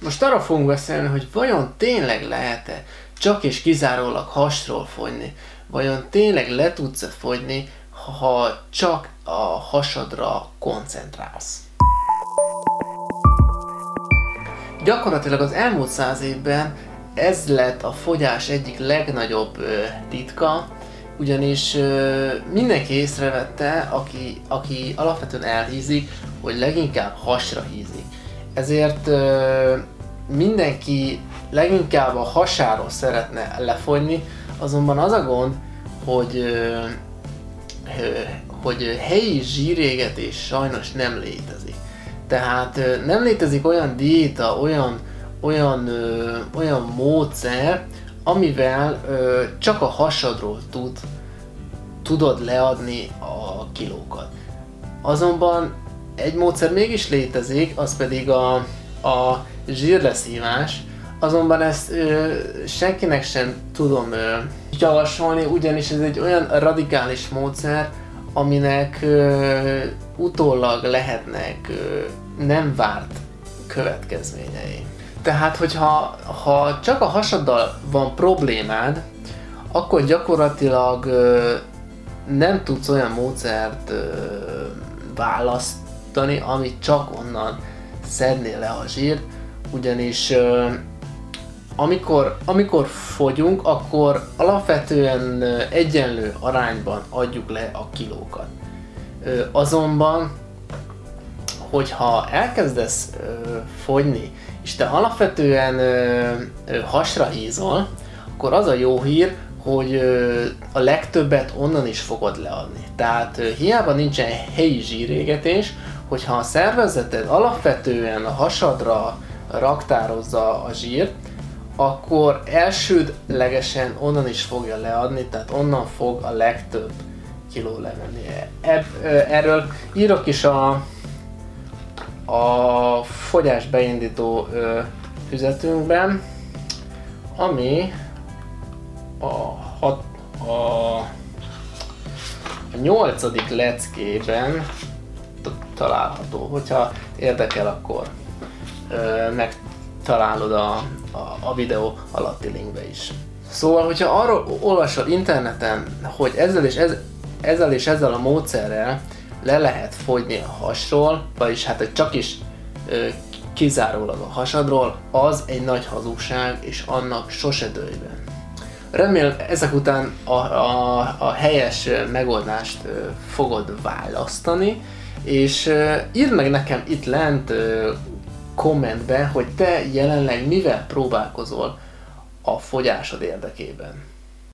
Most arra fogunk beszélni, hogy vajon tényleg lehet-e csak és kizárólag hasról fogyni? Vajon tényleg le tudsz-e fogyni, ha csak a hasadra koncentrálsz? Gyakorlatilag az elmúlt száz évben ez lett a fogyás egyik legnagyobb ö, titka, ugyanis ö, mindenki észrevette, aki, aki alapvetően elhízik, hogy leginkább hasra hízik. Ezért ö, mindenki leginkább a hasáról szeretne lefogyni, azonban az a gond, hogy, ö, ö, hogy helyi zsírégetés sajnos nem létezik. Tehát ö, nem létezik olyan diéta, olyan, olyan, ö, olyan módszer, amivel ö, csak a hasadról tud, tudod leadni a kilókat. Azonban egy módszer mégis létezik, az pedig a, a zsírleszívás, azonban ezt ö, senkinek sem tudom ö, javasolni, ugyanis ez egy olyan radikális módszer, aminek ö, utólag lehetnek ö, nem várt következményei. Tehát, hogyha ha csak a hasaddal van problémád, akkor gyakorlatilag ö, nem tudsz olyan módszert ö, választani, amit csak onnan szednél le a zsírt, ugyanis amikor, amikor fogyunk, akkor alapvetően egyenlő arányban adjuk le a kilókat. Azonban, hogyha elkezdesz fogyni, és te alapvetően hasra hízol, akkor az a jó hír, hogy a legtöbbet onnan is fogod leadni. Tehát hiába nincsen helyi zsírégetés, hogyha a szervezeted alapvetően a hasadra raktározza a zsírt, akkor elsődlegesen onnan is fogja leadni, tehát onnan fog a legtöbb kiló levenni. Ebb, erről írok is a, a fogyás beindító ö, füzetünkben, ami a, hat, a, a nyolcadik leckében található. Hogyha érdekel, akkor megtalálod a, a, a videó alatti linkbe is. Szóval, hogyha arról olvasol interneten, hogy ezzel és, ez, ezzel és ezzel a módszerrel le lehet fogyni a hasról, vagyis hát hogy csak is ö, kizárólag a hasadról, az egy nagy hazugság, és annak sose dőlj. Remélem ezek után a, a, a helyes megoldást fogod választani, és írd meg nekem itt lent ö, kommentbe, hogy te jelenleg mivel próbálkozol a fogyásod érdekében.